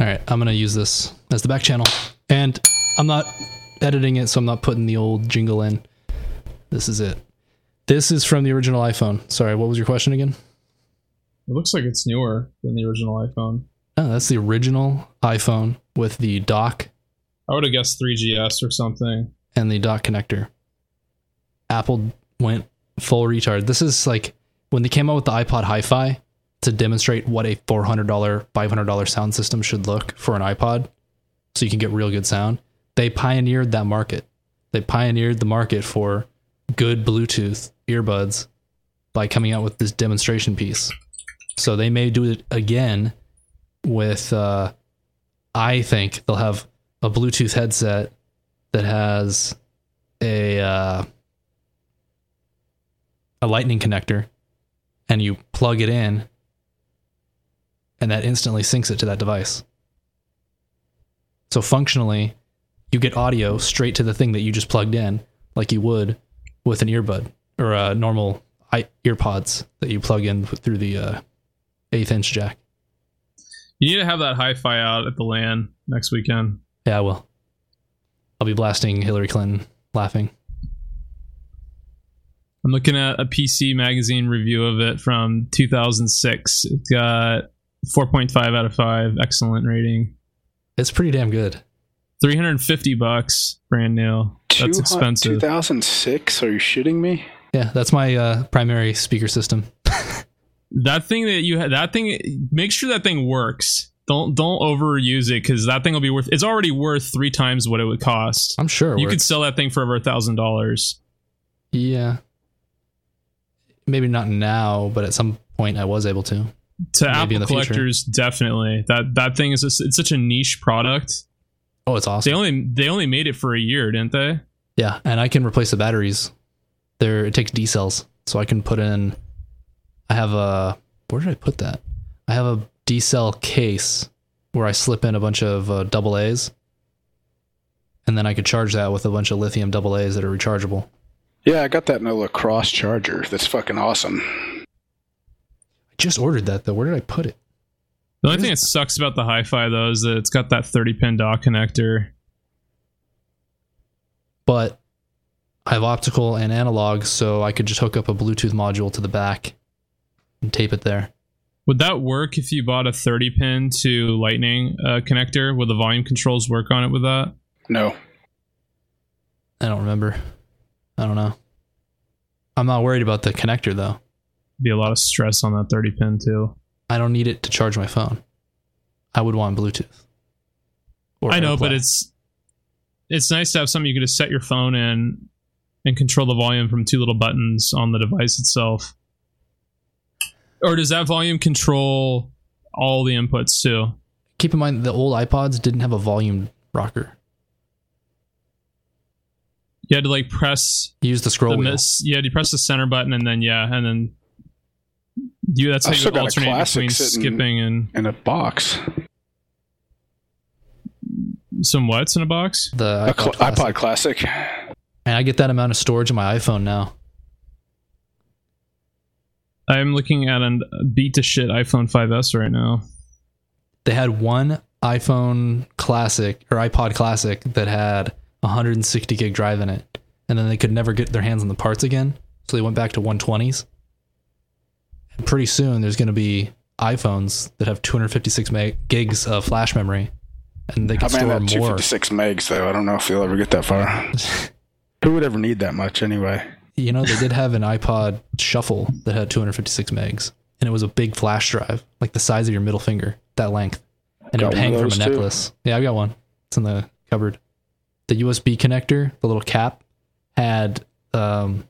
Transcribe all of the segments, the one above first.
All right, I'm gonna use this as the back channel, and I'm not editing it, so I'm not putting the old jingle in. This is it. This is from the original iPhone. Sorry, what was your question again? It looks like it's newer than the original iPhone. Oh, that's the original iPhone with the dock I would have guessed 3GS or something. and the dock connector. Apple went full retard. This is like when they came out with the iPod Hi-Fi to demonstrate what a $400, $500 sound system should look for an iPod so you can get real good sound. They pioneered that market. They pioneered the market for good Bluetooth earbuds by coming out with this demonstration piece. So they may do it again with uh I think they'll have a Bluetooth headset that has a uh, a lightning connector and you plug it in and that instantly syncs it to that device. So functionally, you get audio straight to the thing that you just plugged in like you would with an earbud or a normal i- earpods that you plug in through the uh, eighth inch jack. You need to have that hi-fi out at the LAN next weekend. Yeah, I will. I'll be blasting Hillary Clinton laughing. I'm looking at a PC magazine review of it from 2006. It's got 4.5 out of 5, excellent rating. It's pretty damn good. 350 bucks, brand new. That's expensive. 2006? Are you shitting me? Yeah, that's my uh, primary speaker system. That thing that you had, that thing, make sure that thing works. Don't don't overuse it because that thing will be worth. It's already worth three times what it would cost. I'm sure. You we're- could sell that thing for over a thousand dollars. Yeah. Maybe not now, but at some point I was able to. To Maybe Apple the future. collectors, definitely. That that thing is just, it's such a niche product. Oh, it's awesome. They only they only made it for a year, didn't they? Yeah, and I can replace the batteries. There, it takes D cells, so I can put in. I have a. Where did I put that? I have a D cell case where I slip in a bunch of uh, double A's, and then I could charge that with a bunch of lithium double A's that are rechargeable. Yeah, I got that in a La Crosse charger. That's fucking awesome. I just ordered that though. Where did I put it? The only thing that sucks about the hi-fi though is that it's got that 30 pin dock connector. But I have optical and analog, so I could just hook up a Bluetooth module to the back and tape it there. Would that work if you bought a 30 pin to Lightning uh, connector? Would the volume controls work on it with that? No. I don't remember. I don't know. I'm not worried about the connector though. Be a lot of stress on that 30 pin too. I don't need it to charge my phone. I would want Bluetooth. I know, but it's it's nice to have something you can just set your phone in and control the volume from two little buttons on the device itself. Or does that volume control all the inputs too? keep in mind the old iPods didn't have a volume rocker. You had to like press use the scroll the wheel. miss. Yeah, you press the center button and then yeah, and then you. That's how I've you still got a alternate between sitting- skipping and In a box. some what's in a box. The A iPod, cl- Classic. iPod Classic. and I get that amount of storage in my iPhone now. I'm looking at a beat to shit iPhone 5s right now. They had one iPhone Classic or iPod Classic that had 160 gig drive in it, and then they could never get their hands on the parts again, so they went back to 120s. Pretty soon, there's going to be iPhones that have 256 meg- gigs of flash memory, and they I can mean, store that more. 256 megs, though. I don't know if you'll ever get that far. Who would ever need that much anyway? You know, they did have an iPod Shuffle that had 256 megs, and it was a big flash drive, like the size of your middle finger, that length, and it would hang from a those too. necklace. Yeah, I got one. It's in the cupboard. The USB connector, the little cap, had um,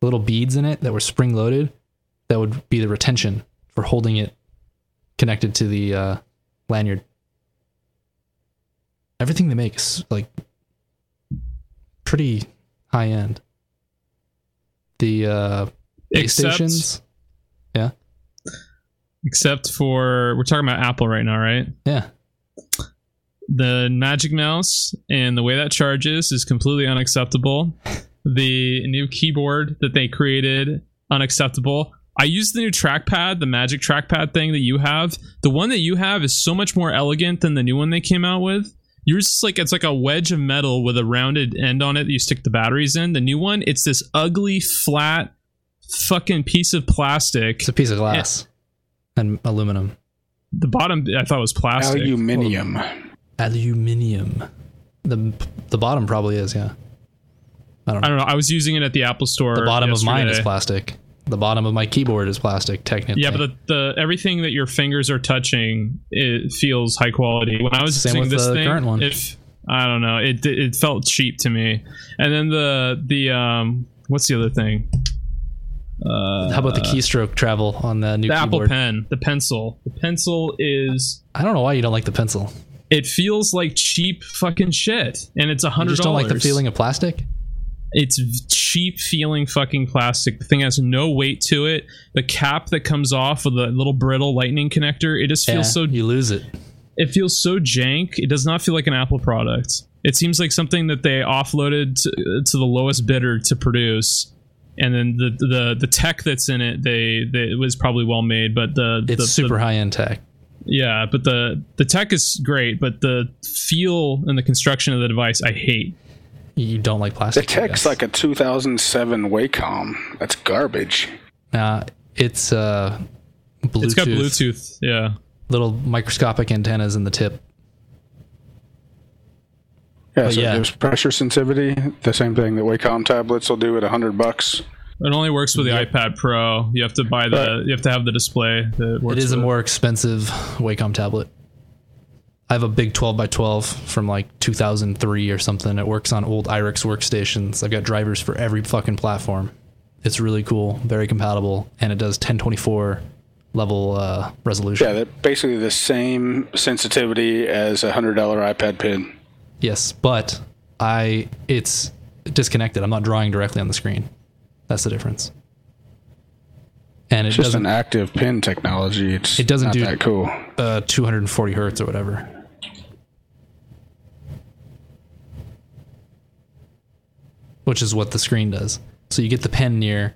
little beads in it that were spring loaded. That would be the retention for holding it connected to the uh, lanyard. Everything they make is like pretty high end. The uh, base Except, stations, except for we're talking about Apple right now, right? yeah, The Magic Mouse and the way that charges is completely unacceptable. The new keyboard that they created unacceptable. I use the new trackpad, the magic trackpad thing that you have. The one that you have is so much more elegant than the new one they came out with. Yours is like it's like a wedge of metal with a rounded end on it that you stick the batteries in. The new one, it's this ugly, flat, fucking piece of plastic. It's a piece of glass and aluminum. The bottom I thought was plastic. Aluminium. Aluminium. The the bottom probably is, yeah. I don't I know. don't know. I was using it at the Apple Store. The bottom of mine is plastic. The bottom of my keyboard is plastic, technically. Yeah, but the, the everything that your fingers are touching, it feels high quality. When I was Same using with this the thing, current one. if I don't know, it it felt cheap to me. And then the the um, what's the other thing? Uh, How about the keystroke travel on the new the Apple? Pen, the pencil. The pencil is. I don't know why you don't like the pencil. It feels like cheap fucking shit, and it's a You hundred just don't like the feeling of plastic. It's cheap feeling fucking plastic. The thing has no weight to it. The cap that comes off with the little brittle lightning connector, it just feels Yeah, so you lose it. it feels so jank. It does not feel like an Apple product. It seems like something that they offloaded to, uh, to the lowest bidder to produce, and then the the the tech that's in it, they, they it was probably well made, but the It's the, super the, high end tech. yeah, but the the tech is great, but the feel and the construction of the device I hate. You don't like plastic. I tech's like a 2007 Wacom. That's garbage. Uh, it's uh, Bluetooth. It's got Bluetooth. Yeah, Little microscopic antennas in the tip. Yeah, But so yeah. there's pressure sensitivity. The same thing that Wacom tablets will do at 100 bucks. it only works with the Yep. iPad Pro. You have to buy the Right. you have to have the display. That It works is a more expensive Wacom tablet. I have a big 12 by 12 from like 2003 or something. It works on old IRIX workstations. I've got drivers for every fucking platform. It's really cool, very compatible, and it does 1024 level uh, resolution. Yeah, they're basically the same sensitivity as a $100 iPad pin. Yes, but I it's disconnected. I'm not drawing directly on the screen. That's the difference. And it It's just doesn't an active pin technology. It's It doesn't not do- that cool. uh, 240 hertz or whatever. Which is what the screen does. So you get the pen near,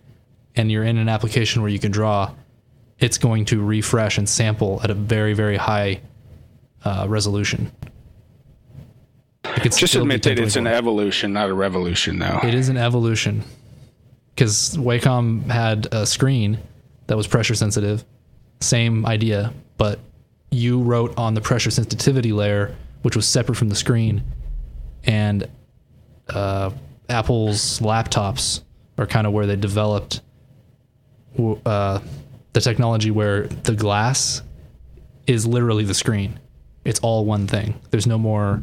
and you're in an application where you can draw. It's going to refresh and sample at a very very high uh, resolution. Just admit that it's an evolution, not a revolution, though. It is an evolution because Wacom had a screen that was pressure sensitive. Same idea, but you wrote on the pressure sensitivity layer, which was separate from the screen, and uh, Apple's laptops are kind of where they developed uh, the technology where the glass is literally the screen. It's all one thing. There's no more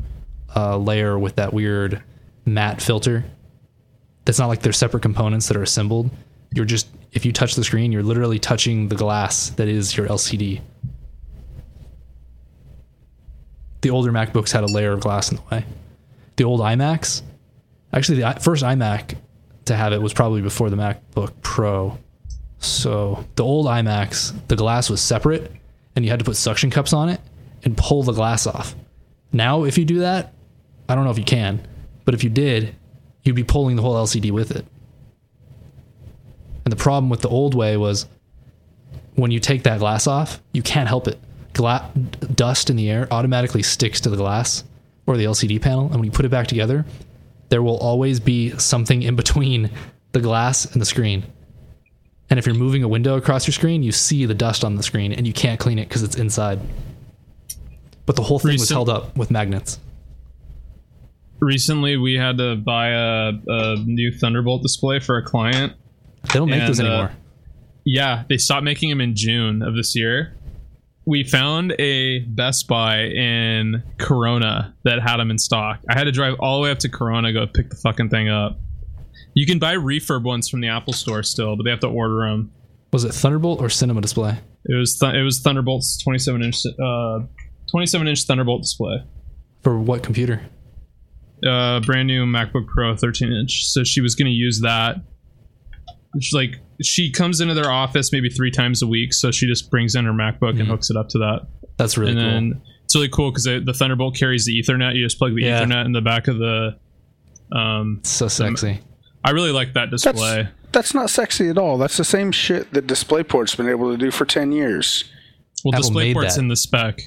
uh, layer with that weird matte filter. That's not like they're separate components that are assembled. You're just if you touch the screen, you're literally touching the glass that is your LCD. The older MacBooks had a layer of glass in the way. The old iMacs, actually, the first iMac to have it was probably before the MacBook Pro. So the old iMacs, the glass was separate, and you had to put suction cups on it and pull the glass off. Now, if you do that, I don't know if you can, but if you did, you'd be pulling the whole LCD with it. And the problem with the old way was when you take that glass off, you can't help it. Gla- dust in the air automatically sticks to the glass or the LCD panel, and when you put it back together, there will always be something in between the glass and the screen. And if you're moving a window across your screen, you see the dust on the screen and you can't clean it because it's inside. But the whole thing was held up with magnets. recently we had to buy a, a new Thunderbolt display for a client. They don't make those And, uh, anymore. Yeah, they stopped making them in June of this year. We found a Best Buy in Corona that had them in stock. I had to drive all the way up to Corona to go pick the fucking thing up. You can buy refurb ones from the Apple Store still, but they have to order them. Was it Thunderbolt or Cinema Display? It was th- it was Thunderbolt's 27 inch uh 27 inch Thunderbolt display. For what computer? uh, brand new MacBook Pro 13 inch. So she was going to use that. She's like, she comes into their office maybe three times a week. So she just brings in her MacBook and Mhm. hooks it up to that. That's really and cool. then it's really cool because the Thunderbolt carries the Ethernet. You just plug the Yeah. Ethernet in the back of the. Um, so sexy. I really like that display. that's not sexy at all. That's the same shit that DisplayPort's been able to do for ten years. Well, Apple DisplayPort's in the spec.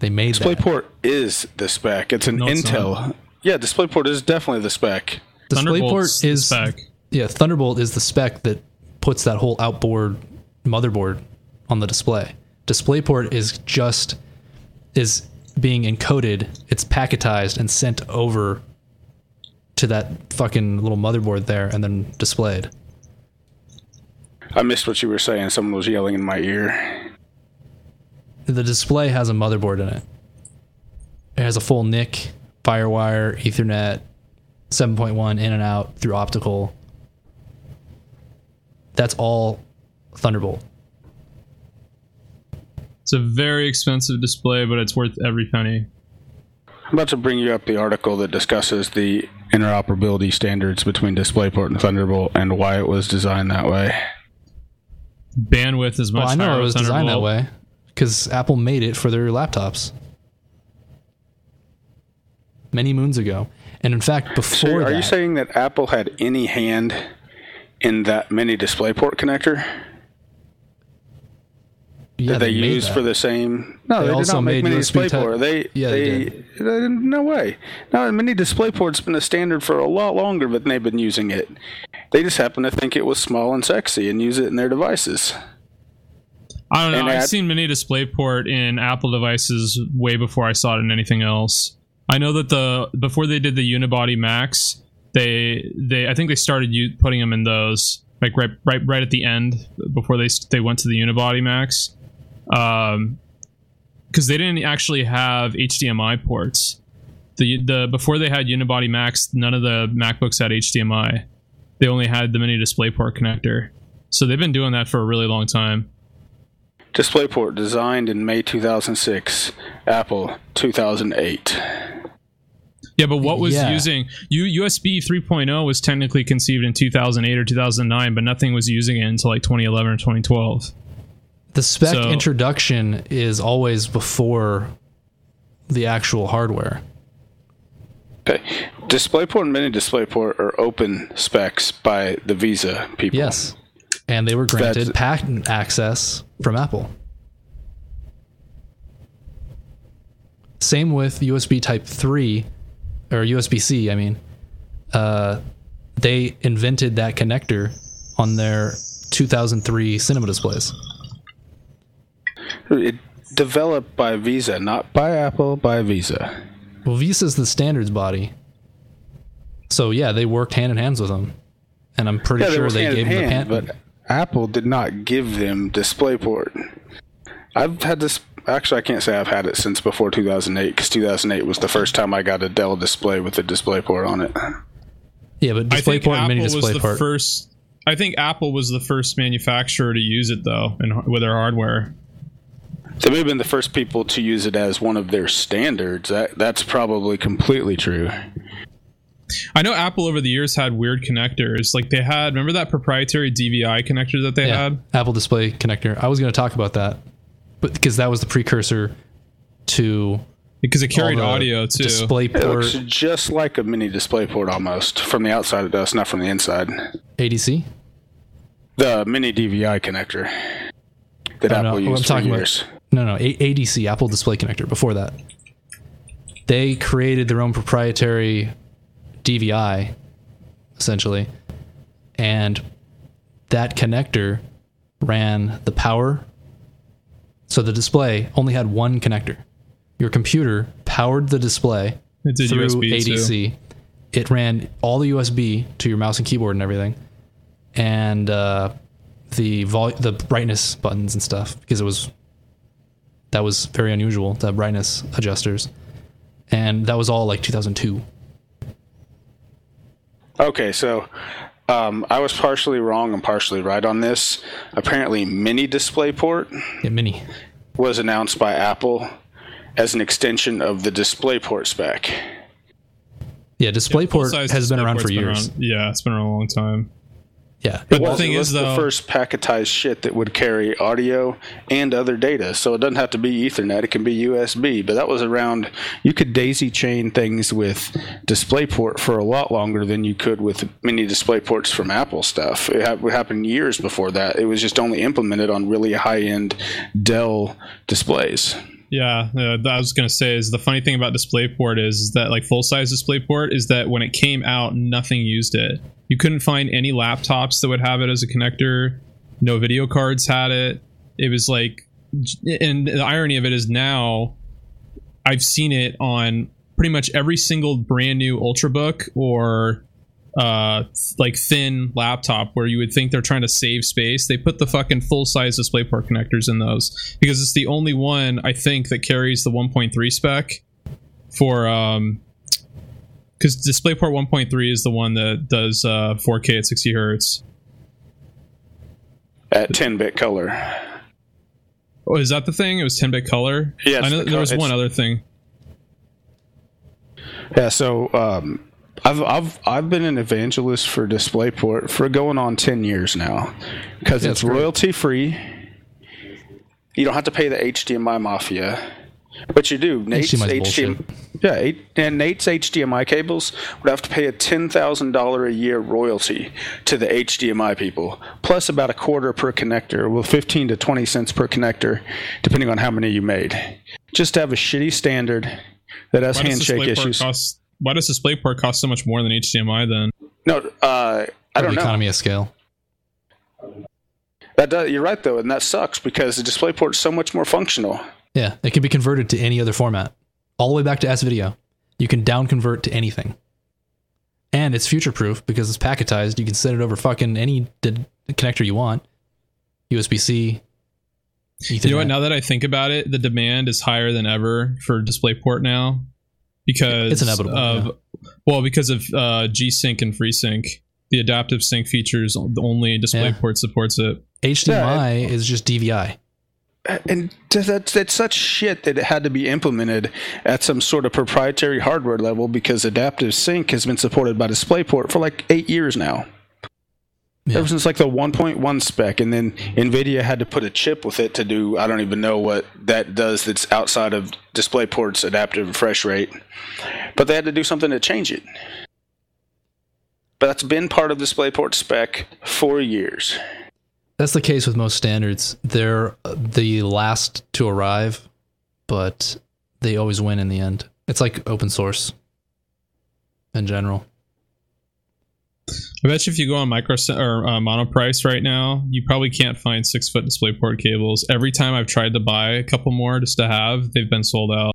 They made. DisplayPort is the spec. It's an No, it's Intel. Yeah, DisplayPort is definitely the spec. Thunderbolt's DisplayPort the is spec. Yeah. Thunderbolt is the spec that puts that whole outboard motherboard on the display. DisplayPort is just is being encoded. It's packetized and sent over to that fucking little motherboard there, and then displayed. I missed what you were saying. Someone was yelling in my ear. The display has a motherboard in it. It has a full NIC, FireWire, Ethernet, 7.1 in and out through optical. That's all Thunderbolt. It's a very expensive display, but it's worth every penny. I'm about to bring you up the article that discusses the interoperability standards between DisplayPort and Thunderbolt and why it was designed that way. Bandwidth is much Well, I know it was designed that way because Apple made it for their laptops many moons ago. And in fact, So before are that, you saying that Apple had any hand in that mini DisplayPort connector yeah, that they, made used that. for the same? No, They they, did also not make made mini USB type- DisplayPort. They, Yeah, they they, did. they- no way. No, mini DisplayPort's been a standard for a lot longer than they've been using it. They just happen to think it was small and sexy and use it in their devices. I don't know. And I've at- seen mini DisplayPort in Apple devices way before I saw it in anything else. I know that the before they did the Unibody Macs, they they I think they started putting them in those like right right right at the end before they they went to the Unibody Macs, um, because they didn't actually have HDMI ports. The the before they had Unibody Macs, none of the MacBooks had HDMI. They only had the mini DisplayPort connector. So they've been doing that for a really long time. DisplayPort designed in May 2006, Apple 2008. Yeah, but what was Yeah. using U, USB 3.0 was technically conceived in 2008 or 2009, but nothing was using it until like 2011 or 2012. the spec so- introduction is always before the actual hardware. Okay. DisplayPort and Mini DisplayPort are open specs by the VESA people. Yes. And they were granted That's- patent access from Apple. Same with USB Type 3 or USB C, I mean. Uh, they invented that connector on their 2003 cinema displays. It developed by VESA, not by Apple, by VESA. Well, VESA's the standards body. So yeah, they worked hand in hands with them. And I'm pretty Yeah, sure they hand gave them the patent. but Apple did not give them DisplayPort. I've had this. Actually, I can't say I've had it since before 2008 because 2008 was the first time I got a Dell display with a DisplayPort on it. yeah, but I think DisplayPort and Apple Mini was the DisplayPort. first. I think Apple was the first manufacturer to use it though, and with their hardware. They may have been the first people to use it as one of their standards. That that's probably completely true. I know Apple over the years had weird connectors. Like they had, remember that proprietary DVI connector that they yeah, had? Apple Display connector. I was going to talk about that, but because that was the precursor to Because it carried all the audio too. It looks just like a mini display port almost. From the outside, it does, not from the inside. ADC. The mini DVI connector that Oh, no, Apple oh, I'm used for talking about- years. No, no, A- ADC, Apple Display Connector. Before that, they created their own proprietary DVI, essentially, and that connector ran the power. So the display only had one connector. Your computer powered the display It did through USB too. It ran all the USB to your mouse and keyboard and everything, and uh, the vol- the brightness buttons and stuff because it was that was very unusual to have brightness adjusters, and that was all like 2002. Okay, so um, I was partially wrong and partially right on this. Apparently, Mini DisplayPort Yeah, mini. was announced by Apple as an extension of the DisplayPort spec. Yeah, DisplayPort Full-size has been around for DisplayPort's been years. around- yeah, it's been around a long time. Yeah. But It the was, thing it was is, the first packetized shit that would carry audio and other data. So it doesn't have to be Ethernet; it can be USB. But that was around. You could daisy chain things with DisplayPort for a lot longer than you could with many DisplayPorts from Apple stuff. It, ha- it happened years before that. It was just only implemented on really high-end Dell displays. Yeah, uh, I was gonna say is the funny thing about DisplayPort is, is that like full size DisplayPort is that when it came out, nothing used it. You couldn't find any laptops that would have it as a connector. No video cards had it. It was like, and the irony of it is now, I've seen it on pretty much every single brand new Ultrabook or uh like thin laptop where you would think they're trying to save space they put the fucking full size displayport connectors in those because it's the only one i think that carries the 1.3 spec for um because displayport 1.3 is the one that does uh 4k at 60 hertz. At 10-bit color. oh is that the thing? It was 10-bit color? Yeah, i know the there was one other thing. Yeah, so um, I've I've I've been an evangelist for DisplayPort for going on ten years now because Yeah, it's royalty free. You don't have to pay the HDMI mafia, but you do. Nate's HDMI, yeah, eight- and Nate's HDMI cables would have to pay a ten thousand dollar a year royalty to the HDMI people, plus about a quarter per connector, well, fifteen to twenty cents per connector, depending on how many you made. Just to have a shitty standard that has handshake issues. cost why does displayport cost so much more than hdmi then No, uh, I don't the know. economy of scale. That does, you're right though, and that sucks because the DisplayPort's so much more functional. Yeah, it can be converted to any other format, all the way back to S video. You can down convert to anything, and it's future proof because it's packetized. You can send it over fucking any d- connector you want, USB C. You know what? Now that I think about it, the demand is higher than ever for DisplayPort now because It's inevitable, Of, Well, because of uh, G-Sync and FreeSync, the adaptive sync features only DisplayPort supports it. HDMI is just DVI. And that's that's such shit that it had to be implemented at some sort of proprietary hardware level because adaptive sync has been supported by DisplayPort for like eight years now. Yeah. Ever since like the 1.1 spec, and then NVIDIA had to put a chip with it to do I don't even know what that does that's outside of DisplayPort's adaptive refresh rate. But they had to do something to change it. But that's been part of DisplayPort spec for years. That's the case with most standards. They're uh, the last to arrive, but they always win in the end. It's like open source in general. I bet you if you go on micro or uh, monoprice right now, you probably can't find six foot DisplayPort cables. Every time I've tried to buy a couple more just to have, they've been sold out.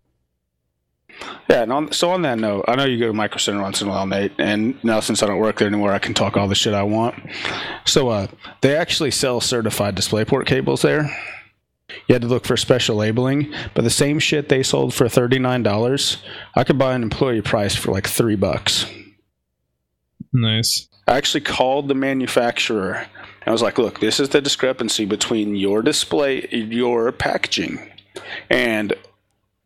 Yeah, and on, so on that note, I know you go to Micro Center once in a while, Nate, and now since I don't work there anymore, I can talk all the shit I want. So uh, they actually sell certified DisplayPort cables there. You had to look for special labeling, but the same shit they sold for thirty nine dollars, I could buy an employee price for like three bucks. Nice. I actually called the manufacturer and I was like, look, this is the discrepancy between your display, your packaging, and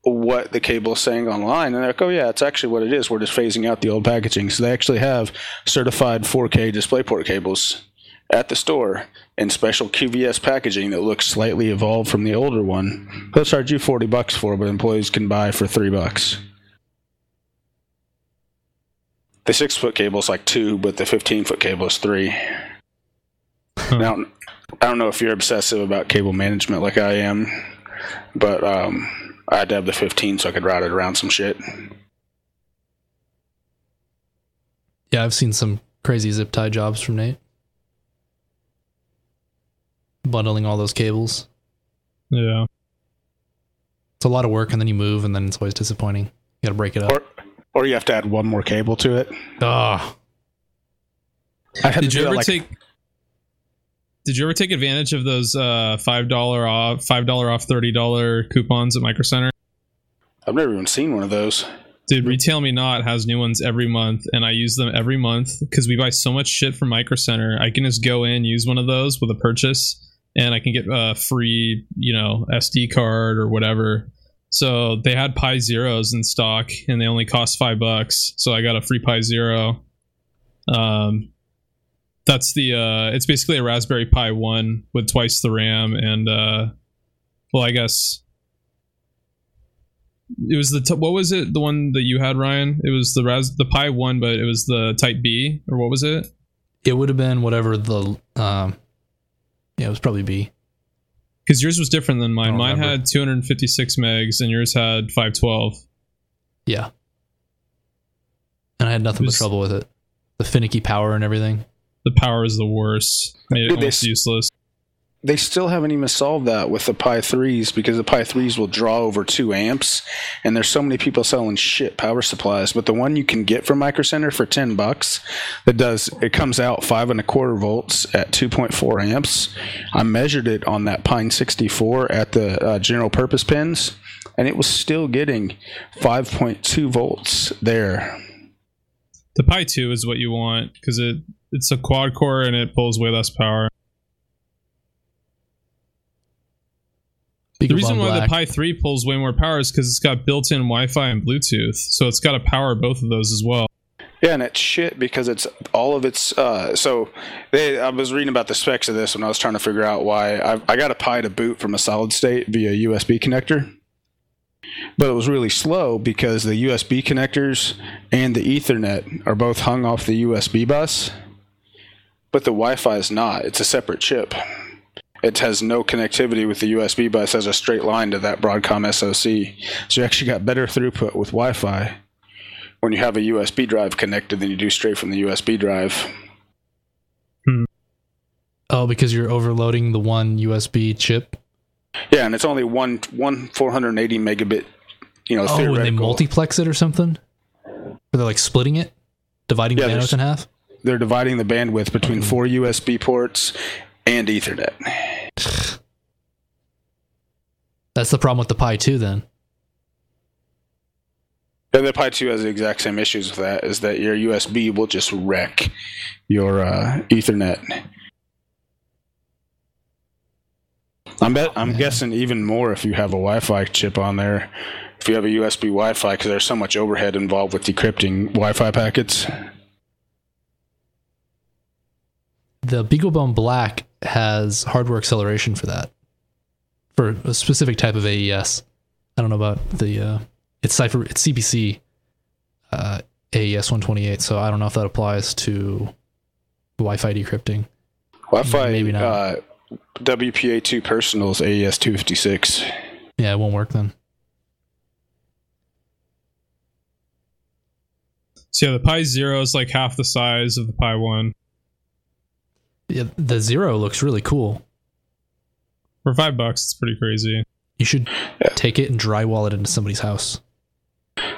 what the cable is saying online. And they're like, oh, yeah, it's actually what it is. We're just phasing out the old packaging. So they actually have certified 4K DisplayPort cables at the store in special QVS packaging that looks slightly evolved from the older one. They'll charge you 40 bucks for, but employees can buy for three bucks. The six foot cable is like two, but the 15 foot cable is three. Now, I don't know if you're obsessive about cable management like I am, but um, I had to have the 15 so I could route it around some shit. Yeah, I've seen some crazy zip tie jobs from Nate. Bundling all those cables. Yeah. It's a lot of work and then you move and then it's always disappointing. You gotta break it up. Or, or you have to add one more cable to it. Ah, had Did you ever like, take? Did you ever take advantage of those uh, five dollar off, five dollar off, thirty dollar coupons at Micro Center? I've never even seen one of those. Dude, RetailMeNot has new ones every month, and I use them every month because we buy so much shit from Micro Center. I can just go in, use one of those with a purchase, and I can get a free, you know, SD card or whatever. So they had Pi Zeros in stock, and they only cost five bucks. So I got a free Pi Zero. Um, That's the uh it's basically a Raspberry Pi 1 with twice the RAM and uh well, I guess it was the t- what was it the one that you had Ryan? It was the Ras the Pi 1 but it was the Type B or what was it? It would have been whatever the um yeah, it was probably B. Cuz yours was different than mine. Mine remember. had 256 megs and yours had 512. Yeah. And I had nothing but trouble with it. The finicky power and everything. The power is the worst. Made it Dude, almost useless. They still haven't even solved that with the Pi 3s because the Pi 3s will draw over 2 amps and there's so many people selling shit power supplies but the one you can get from Micro Center for 10 bucks that does it comes out 5 and a quarter volts at 2.4 amps I measured it on that Pine 64 at the uh, general purpose pins and it was still getting 5.2 volts there The Pi 2 is what you want because it it's a quad core and it pulls way less power. The reason why Black. the Pi 3 pulls way more power is because it's got built-in Wi-Fi and Bluetooth, so it's got to power both of those as well. Yeah, and it's shit because it's all of its. Uh, so they, I was reading about the specs of this when I was trying to figure out why I, I got a Pi to boot from a solid state via a USB connector, but it was really slow because the USB connectors and the Ethernet are both hung off the USB bus, but the Wi-Fi is not. It's a separate chip. It has no connectivity with the USB bus as a straight line to that Broadcom SoC. So you actually got better throughput with Wi-Fi when you have a USB drive connected than you do straight from the USB drive. Hmm. oh, because you're overloading the one USB chip. Yeah, and it's only one one 480 megabit. You know, Oh, and they multiplex it or something? Or they're like splitting it? Dividing Yeah, the bandwidth in half? They're dividing the bandwidth between four USB ports and Ethernet. That's the problem with the Pi 2 then. And the Pi 2 has the exact same issues with that. Is that your USB will just wreck your uh, Ethernet. I'm bet. I'm guessing even more if you have a Wi-Fi chip on there. If you have a USB Wi-Fi, because there's so much overhead involved with decrypting Wi-Fi packets. The BeagleBone Black has hardware acceleration for that. For a specific type of AES. I don't know about the uh it's cipher it's CBC uh AES 128, so I don't know if that applies to Wi-Fi decrypting. Wi-Fi, Maybe not. Uh, WPA2 Personals AES 256. Yeah, it won't work then. So yeah, the Pi Zero is like half the size of the Pi One. Yeah, the Zero looks really cool. For five bucks, it's pretty crazy. You should Yeah. take it and drywall it into somebody's house.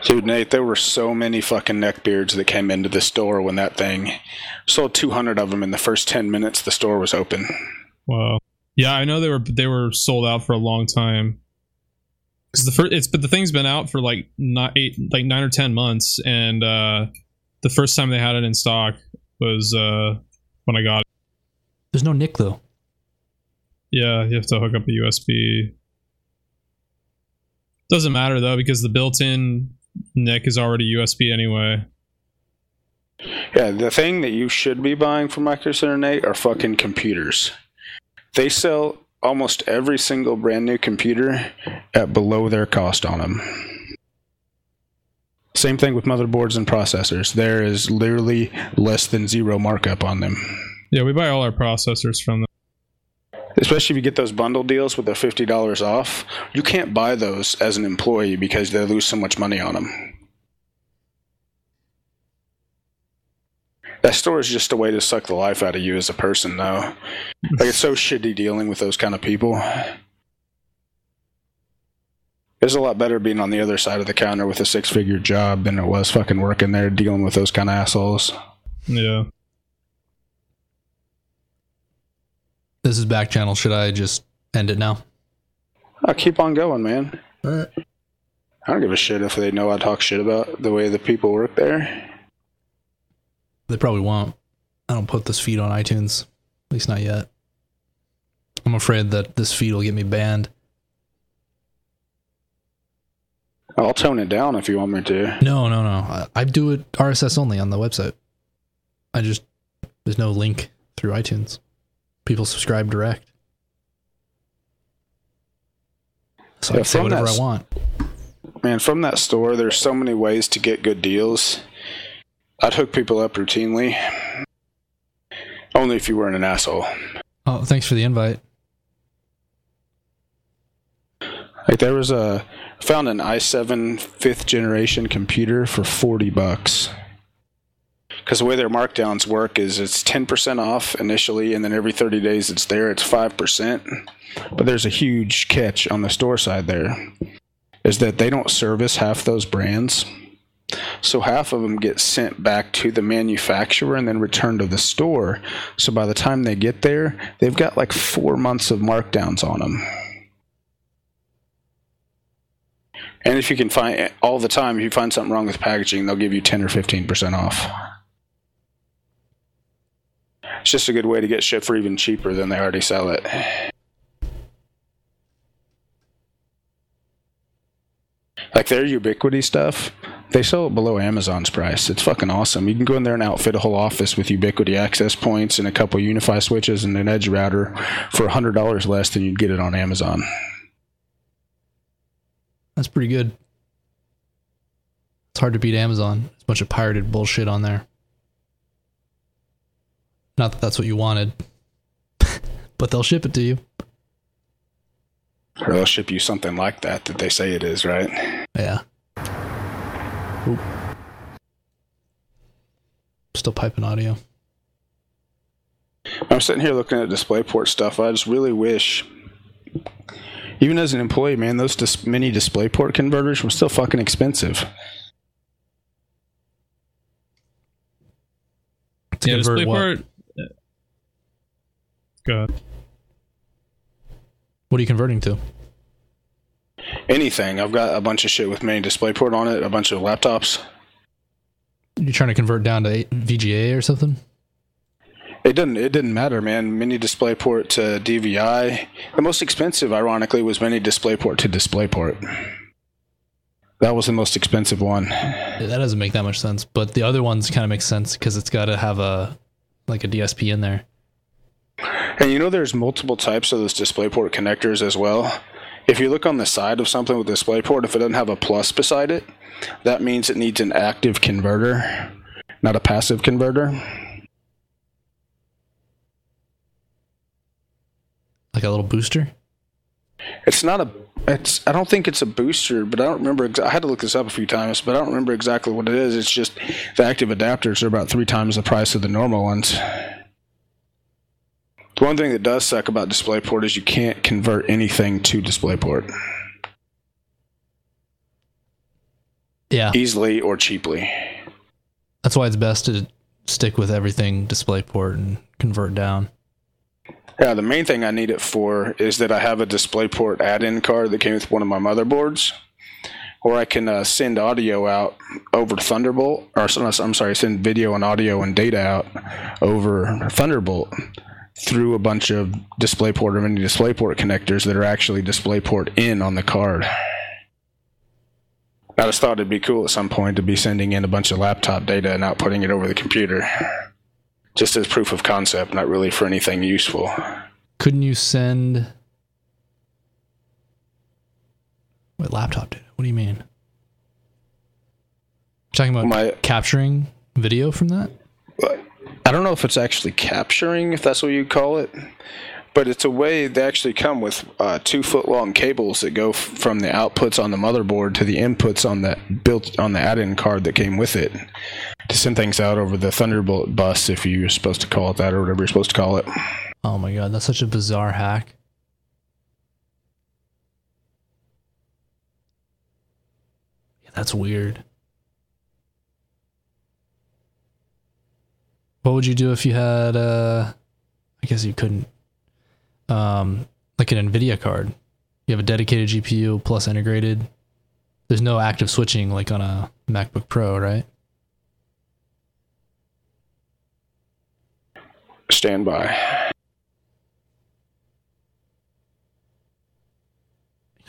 Dude, Nate, there were so many fucking neckbeards that came into the store when that thing sold 200 of them in the first 10 minutes the store was open. Wow. Yeah, I know they were they were sold out for a long time. Because the first, it's but the thing's been out for like not eight, like nine or ten months, and uh, the first time they had it in stock was uh, when I got it. There's no NIC though. Yeah, you have to hook up a USB. Doesn't matter though because the built-in NIC is already USB anyway. Yeah, the thing that you should be buying from Micro Center, Nate, are fucking computers. They sell almost every single brand new computer at below their cost on them. Same thing with motherboards and processors. There is literally less than zero markup on them. Yeah, we buy all our processors from them. Especially if you get those bundle deals with the fifty dollars off, you can't buy those as an employee because they lose so much money on them. That store is just a way to suck the life out of you as a person, though. Like it's so shitty dealing with those kind of people. It's a lot better being on the other side of the counter with a six-figure job than it was fucking working there dealing with those kind of assholes. Yeah. This is back channel. Should I just end it now? Oh, keep on going, man. I don't give a shit if they know I talk shit about the way the people work there. They probably won't. I don't put this feed on iTunes. At least not yet. I'm afraid that this feed will get me banned. I'll tone it down if you want me to. No, no, no. I, I do it RSS only on the website. I just there's no link through iTunes. People subscribe direct. So I can say whatever that I want. Man, from that store, there's so many ways to get good deals. I'd hook people up routinely. Only if you weren't an asshole. Oh, thanks for the invite. Like there was a found an i7 fifth generation computer for 40 bucks. Because the way their markdowns work is it's 10% off initially, and then every 30 days it's there, it's 5%. But there's a huge catch on the store side there is that they don't service half those brands. So half of them get sent back to the manufacturer and then returned to the store. So by the time they get there, they've got like four months of markdowns on them. And if you can find all the time, if you find something wrong with packaging, they'll give you 10 or 15% off. It's just a good way to get shit for even cheaper than they already sell it. Like their Ubiquiti stuff, they sell it below Amazon's price. It's fucking awesome. You can go in there and outfit a whole office with Ubiquiti access points and a couple UniFi switches and an Edge router for $100 less than you'd get it on Amazon. That's pretty good. It's hard to beat Amazon. There's a bunch of pirated bullshit on there. Not that that's what you wanted, but they'll ship it to you. Or they'll ship you something like that that they say it is, right? Yeah. Oop. Still piping audio. I'm sitting here looking at DisplayPort stuff. I just really wish, even as an employee, man, those dis- mini DisplayPort converters were still fucking expensive. To yeah, convert what? DisplayPort. God. What are you converting to? Anything. I've got a bunch of shit with mini DisplayPort on it, a bunch of laptops. You trying to convert down to VGA or something? It didn't. It didn't matter, man. Mini DisplayPort to DVI. The most expensive, ironically, was Mini DisplayPort to DisplayPort. That was the most expensive one. Yeah, That doesn't make that much sense. But the other ones kind of make sense because it's got to have a like a DSP in there. And you know, there's multiple types of those DisplayPort connectors as well. If you look on the side of something with DisplayPort, if it doesn't have a plus beside it, that means it needs an active converter, not a passive converter. Like a little booster. It's not a. It's. I don't think it's a booster, but I don't remember. Exa- I had to look this up a few times, but I don't remember exactly what it is. It's just the active adapters are about three times the price of the normal ones. One thing that does suck about DisplayPort is you can't convert anything to DisplayPort Yeah, easily or cheaply. that's why it's best to stick with everything DisplayPort and convert down. Yeah, the main thing I need it for is that I have a DisplayPort add-in card that came with one of my motherboards, where I can uh, send audio out over Thunderbolt, or I'm sorry, send video and audio and data out over Thunderbolt through a bunch of DisplayPort or mini DisplayPort connectors that are actually DisplayPort in on the card. I just thought it'd be cool at some point to be sending in a bunch of laptop data and outputting it over the computer. Just as proof of concept, not really for anything useful. Couldn't you send? What laptop did? What do you mean? talking about My capturing video from that? I don't know if it's actually capturing, if that's what you call it, but it's a way they actually come with uh, two foot long cables that go f- from the outputs on the motherboard to the inputs on the built on the add-in card that came with it to send things out over the Thunderbolt bus, if you're supposed to call it that or whatever you're supposed to call it. Oh my god, that's such a bizarre hack. Yeah, that's weird. What would you do if you had uh I guess you couldn't um like an Nvidia card. You have a dedicated GPU plus integrated. There's no active switching like on a MacBook Pro, right? Stand by.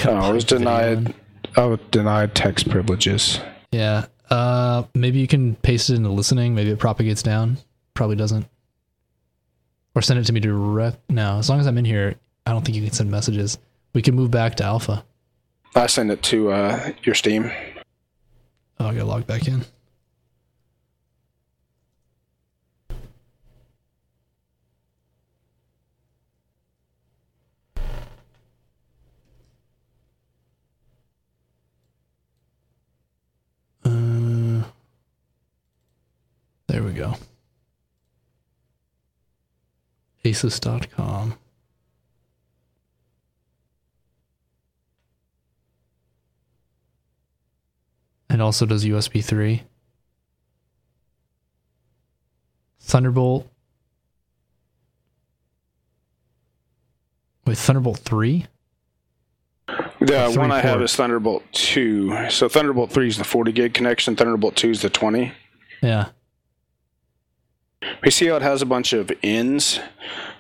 Oh, I was video in. denied. I was denied text privileges. Yeah. Uh, maybe you can paste it into listening. Maybe it propagates down. Probably doesn't. or send it to me direct. No, as long as I'm in here, I don't think you can send messages. We can move back to alpha. I send it to uh, your Steam. Oh, I gotta log back in. Uh, there we go. Asus.com. It also does USB 3. Thunderbolt. Wait, Thunderbolt 3? The Three one I have is Thunderbolt 2. So Thunderbolt 3 is the 40 gig connection, Thunderbolt 2 is the 20. Yeah. You see how it has a bunch of ins?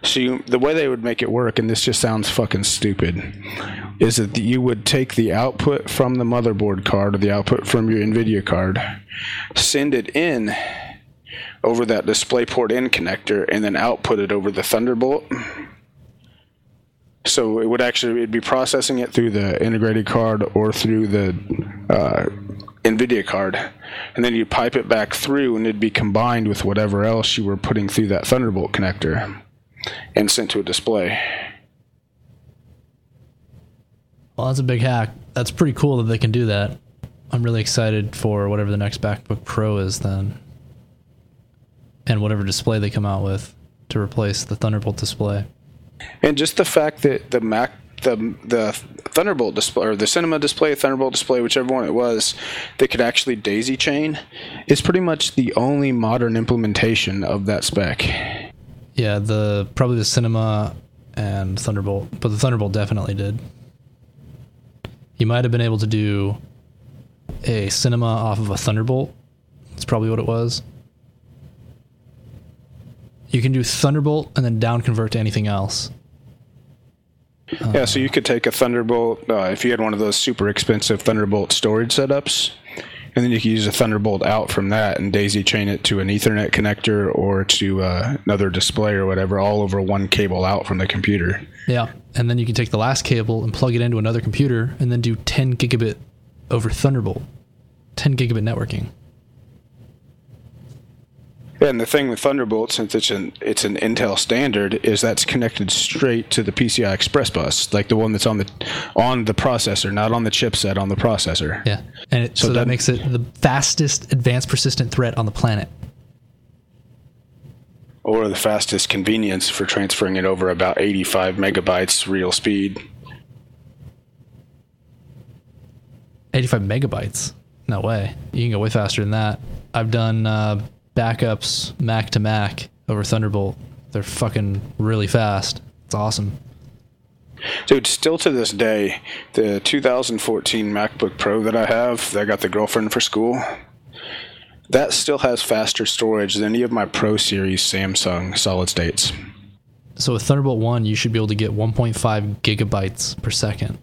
So you, the way they would make it work, and this just sounds fucking stupid, is that you would take the output from the motherboard card or the output from your NVIDIA card, send it in over that DisplayPort in connector, and then output it over the Thunderbolt. So it would actually it'd be processing it through the integrated card or through the uh, NVIDIA card, and then you pipe it back through, and it'd be combined with whatever else you were putting through that Thunderbolt connector, and sent to a display. Well, that's a big hack. That's pretty cool that they can do that. I'm really excited for whatever the next MacBook Pro is then. And whatever display they come out with to replace the Thunderbolt display. And just the fact that the Mac, the the Thunderbolt display or the Cinema display, Thunderbolt display, whichever one it was, that could actually daisy chain, is pretty much the only modern implementation of that spec. Yeah, the probably the Cinema and Thunderbolt, but the Thunderbolt definitely did. You might have been able to do a Cinema off of a Thunderbolt. That's probably what it was. You can do Thunderbolt and then down convert to anything else. Yeah, so you could take a Thunderbolt uh, if you had one of those super expensive Thunderbolt storage setups, and then you could use a Thunderbolt out from that and daisy chain it to an Ethernet connector or to uh, another display or whatever, all over one cable out from the computer. Yeah. And then you can take the last cable and plug it into another computer and then do 10 gigabit over Thunderbolt. 10 gigabit networking. And the thing with Thunderbolt, since it's an it's an Intel standard, is that's connected straight to the PCI Express bus, like the one that's on the on the processor, not on the chipset, on the processor. Yeah. And it, so, So that then- makes it the fastest advanced persistent threat on the planet. Or the fastest convenience for transferring it over about 85 megabytes real speed. 85 megabytes. No way. You can go way faster than that. I've done uh, backups Mac to Mac over Thunderbolt. They're fucking really fast. It's awesome. Dude, still to this day, the 2014 MacBook Pro that I have, that I got the girlfriend for school, that still has faster storage than any of my Pro Series Samsung solid states. So with Thunderbolt 1, you should be able to get 1.5 gigabytes per second.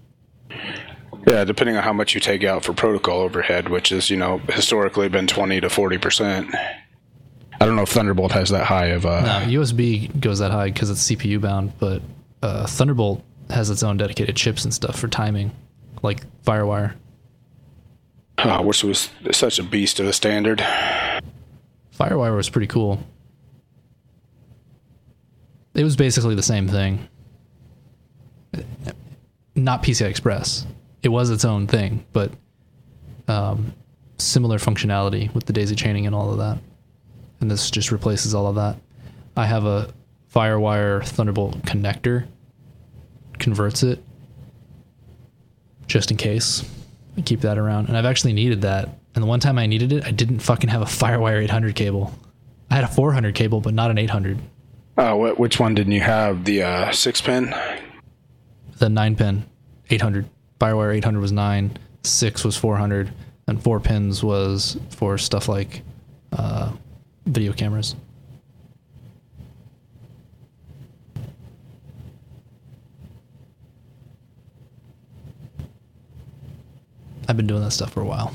Yeah, depending on how much you take out for protocol overhead, which is, you know, historically been 20 to 40%. I don't know if Thunderbolt has that high of a. No, USB goes that high because it's CPU bound, but uh, Thunderbolt has its own dedicated chips and stuff for timing, like FireWire. oh, which was such a beast of a standard. FireWire was pretty cool. It was basically the same thing. Not PCI Express. It was its own thing, but um, similar functionality with the daisy chaining and all of that. And this just replaces all of that. I have a FireWire Thunderbolt connector, converts it just in case. I keep that around. And I've actually needed that. And the one time I needed it, I didn't fucking have a FireWire 800 cable. I had a 400 cable, but not an 800. Uh, what, which one didn't you have? The uh, six pin? The 9 pin 800. FireWire 800 was 9, 6 was 400, and 4 pins was for stuff like uh, video cameras. I've been doing that stuff for a while.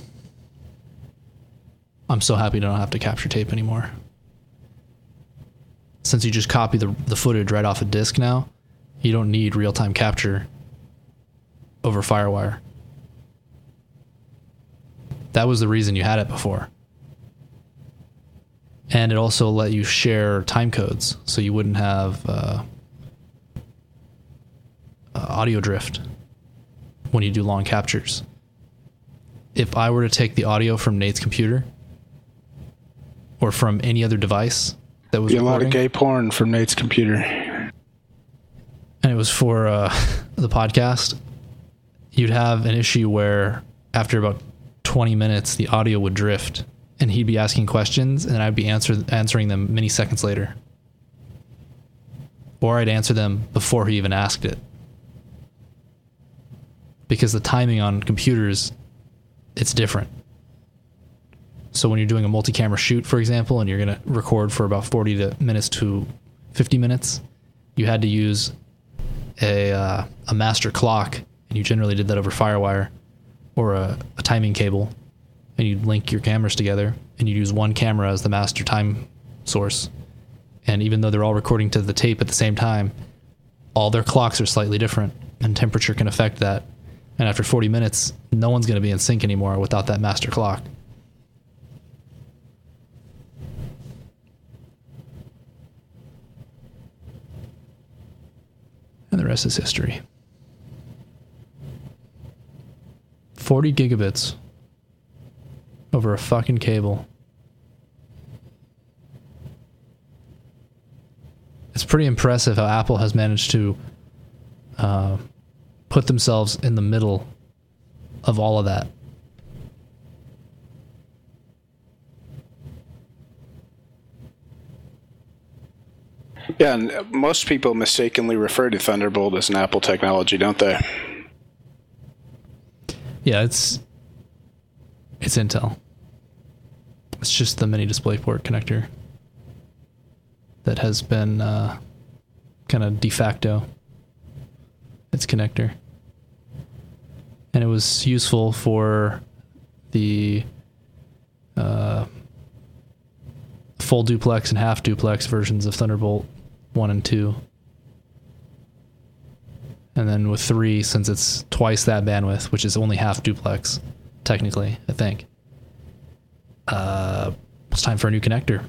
I'm so happy to not have to capture tape anymore. since you just copy the, the footage right off a disk now, you don't need real time capture over Firewire. That was the reason you had it before. And it also let you share time codes, so you wouldn't have uh, uh, audio drift when you do long captures. If I were to take the audio from Nate's computer or from any other device that was Be a lot of gay porn from Nate's computer. and it was for uh, the podcast, you'd have an issue where after about 20 minutes, the audio would drift and he'd be asking questions and I'd be answer, answering them many seconds later. Or I'd answer them before he even asked it. Because the timing on computers, it's different. So when you're doing a multi-camera shoot, for example, and you're going to record for about 40 to minutes to 50 minutes, you had to use a uh, a master clock, and you generally did that over FireWire or a, a timing cable, and you'd link your cameras together, and you'd use one camera as the master time source. And even though they're all recording to the tape at the same time, all their clocks are slightly different, and temperature can affect that. And after 40 minutes, no one's going to be in sync anymore without that master clock. And the rest is history. 40 gigabits over a fucking cable. It's pretty impressive how Apple has managed to uh, put themselves in the middle of all of that. Yeah, and most people mistakenly refer to Thunderbolt as an Apple technology, don't they? Yeah, it's it's Intel. It's just the mini DisplayPort connector that has been uh, kind of de facto its connector, and it was useful for the uh, full duplex and half duplex versions of Thunderbolt one and two. And then with three, since it's twice that bandwidth, which is only half duplex, technically, I think. Uh, it's time for a new connector.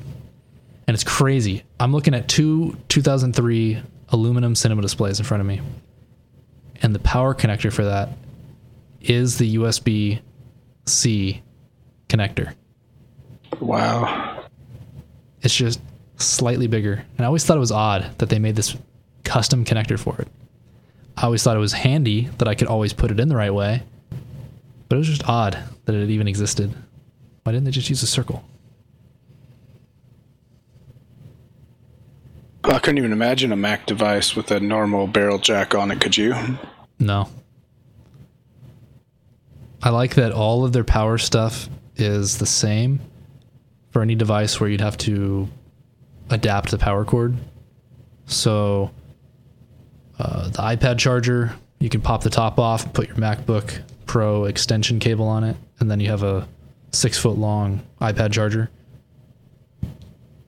And it's crazy. I'm looking at two 2003 aluminum cinema displays in front of me. And the power connector for that is the USB C connector. Wow. It's just slightly bigger. And I always thought it was odd that they made this custom connector for it. I always thought it was handy that I could always put it in the right way, but it was just odd that it even existed. Why didn't they just use a circle? I couldn't even imagine a Mac device with a normal barrel jack on it, could you? No. I like that all of their power stuff is the same for any device where you'd have to adapt the power cord. So uh, the iPad charger, you can pop the top off, put your MacBook Pro extension cable on it, and then you have a six foot long iPad charger.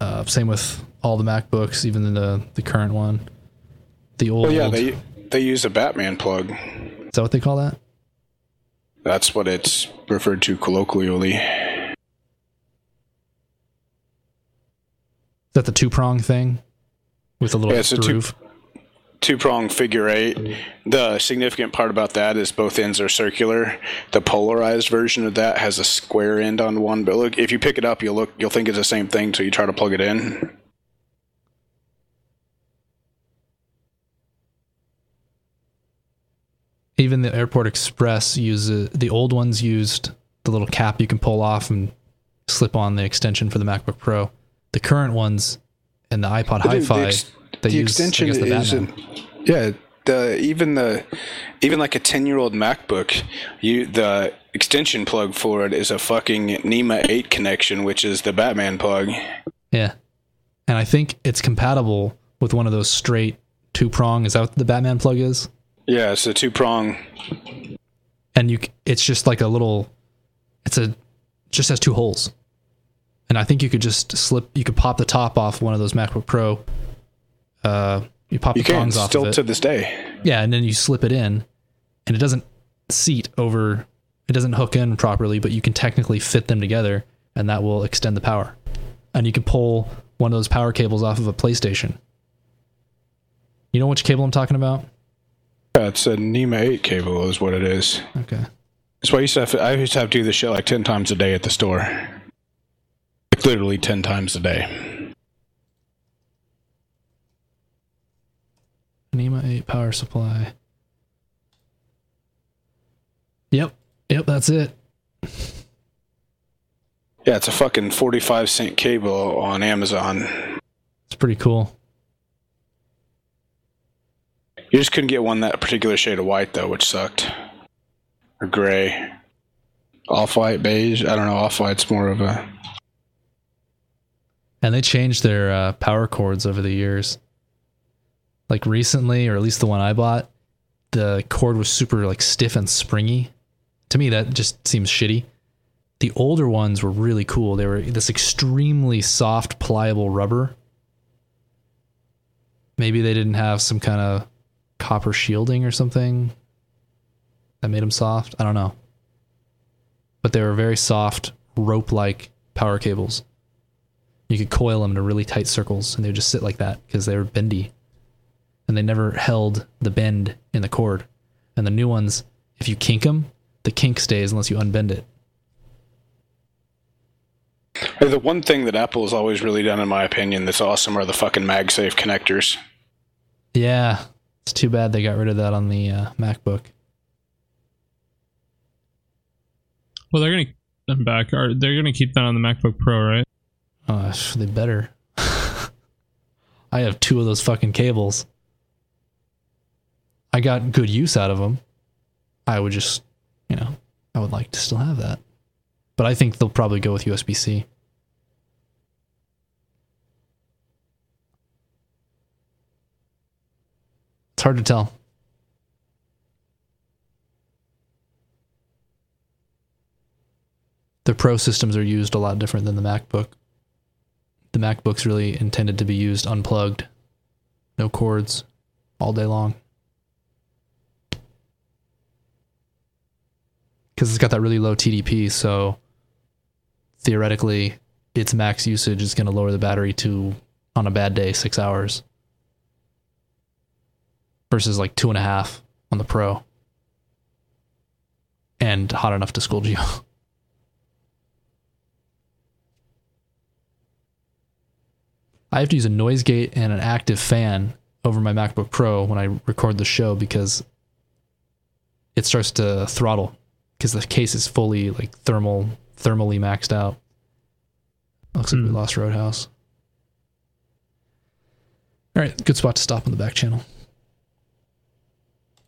Uh, same with all the MacBooks, even the the current one. The old, Well, yeah, they they use a Batman plug. is that what they call that? That's what it's referred to colloquially. Is that the two prong thing with a little Yeah, it's a two- groove? Two prong figure eight. The significant part about that is both ends are circular. The polarized version of that has a square end on one, but look, if you pick it up, you'll look, you'll think it's the same thing until you try to plug it in. Even the Airport Express uses the old ones used the little cap you can pull off and slip on the extension for the MacBook Pro. The current ones and the iPod Hi-Fi ex- the use extension guess, the is, Batman. yeah. The even the even like a ten year old MacBook, you the extension plug for it is a fucking NEMA eight connection, which is the Batman plug. Yeah, and I think it's compatible with one of those straight two prong. Is that what the Batman plug is? Yeah, it's a two prong. and you it's just like a little it's a just has two holes and i think you could just slip you could pop the top off one of those macbook pro uh, you pop You the prongs off still of it. to this day. yeah, and then you slip it in, and it doesn't seat over. It doesn't hook in properly, but you can technically fit them together, and that will extend the power. And you can pull one of those power cables off of a PlayStation. You know which cable I'm talking about? Yeah, it's a NEMA 8 cable is what it is. Okay. That's why I used to have, I used to have to do this shit like 10 times a day at the store. Like literally 10 times a day. NEMA 8 power supply. Yep. Yep, that's it. Yeah, it's a fucking 45 cent cable on Amazon. It's pretty cool. You just couldn't get one that particular shade of white though, which sucked. Or gray. Off white, beige. I don't know. Off white's more of a. And they changed their uh, power cords over the years. Like recently, or at least the one I bought, the cord was super like stiff and springy. To me, that just seems shitty. The older ones were really cool. They were this extremely soft, pliable rubber. Maybe they didn't have some kind of copper shielding or something that made them soft. I don't know. But they were very soft, rope like power cables. You could coil them into really tight circles and they would just sit like that because they were bendy. And they never held the bend in the cord. And the new ones, if you kink them, the kink stays unless you unbend it. Hey, The one thing that Apple has always really done, in my opinion, that's awesome are the fucking MagSafe connectors. Yeah, it's too bad they got rid of that on the uh, MacBook. Well, they're gonna. I'm back. Are they're gonna keep that on the MacBook Pro, right? Oh, they better. I have two of those fucking cables. I got good use out of them. I would just, you know, I would like to still have that. But I think they'll probably go with USB C. It's hard to tell. The Pro systems are used a lot different than the MacBook the MacBook's really intended to be used unplugged, no cords, all day long. Because it's got that really low TDP, so theoretically, its max usage is going to lower the battery to, on a bad day, six hours versus like two and a half on the Pro. And hot enough to scold you. I have to use a noise gate and an active fan over my MacBook Pro when I record the show because it starts to throttle because the case is fully like thermal thermally maxed out. Looks like we Hmm. lost Roadhouse. All right, good spot to stop on the back channel.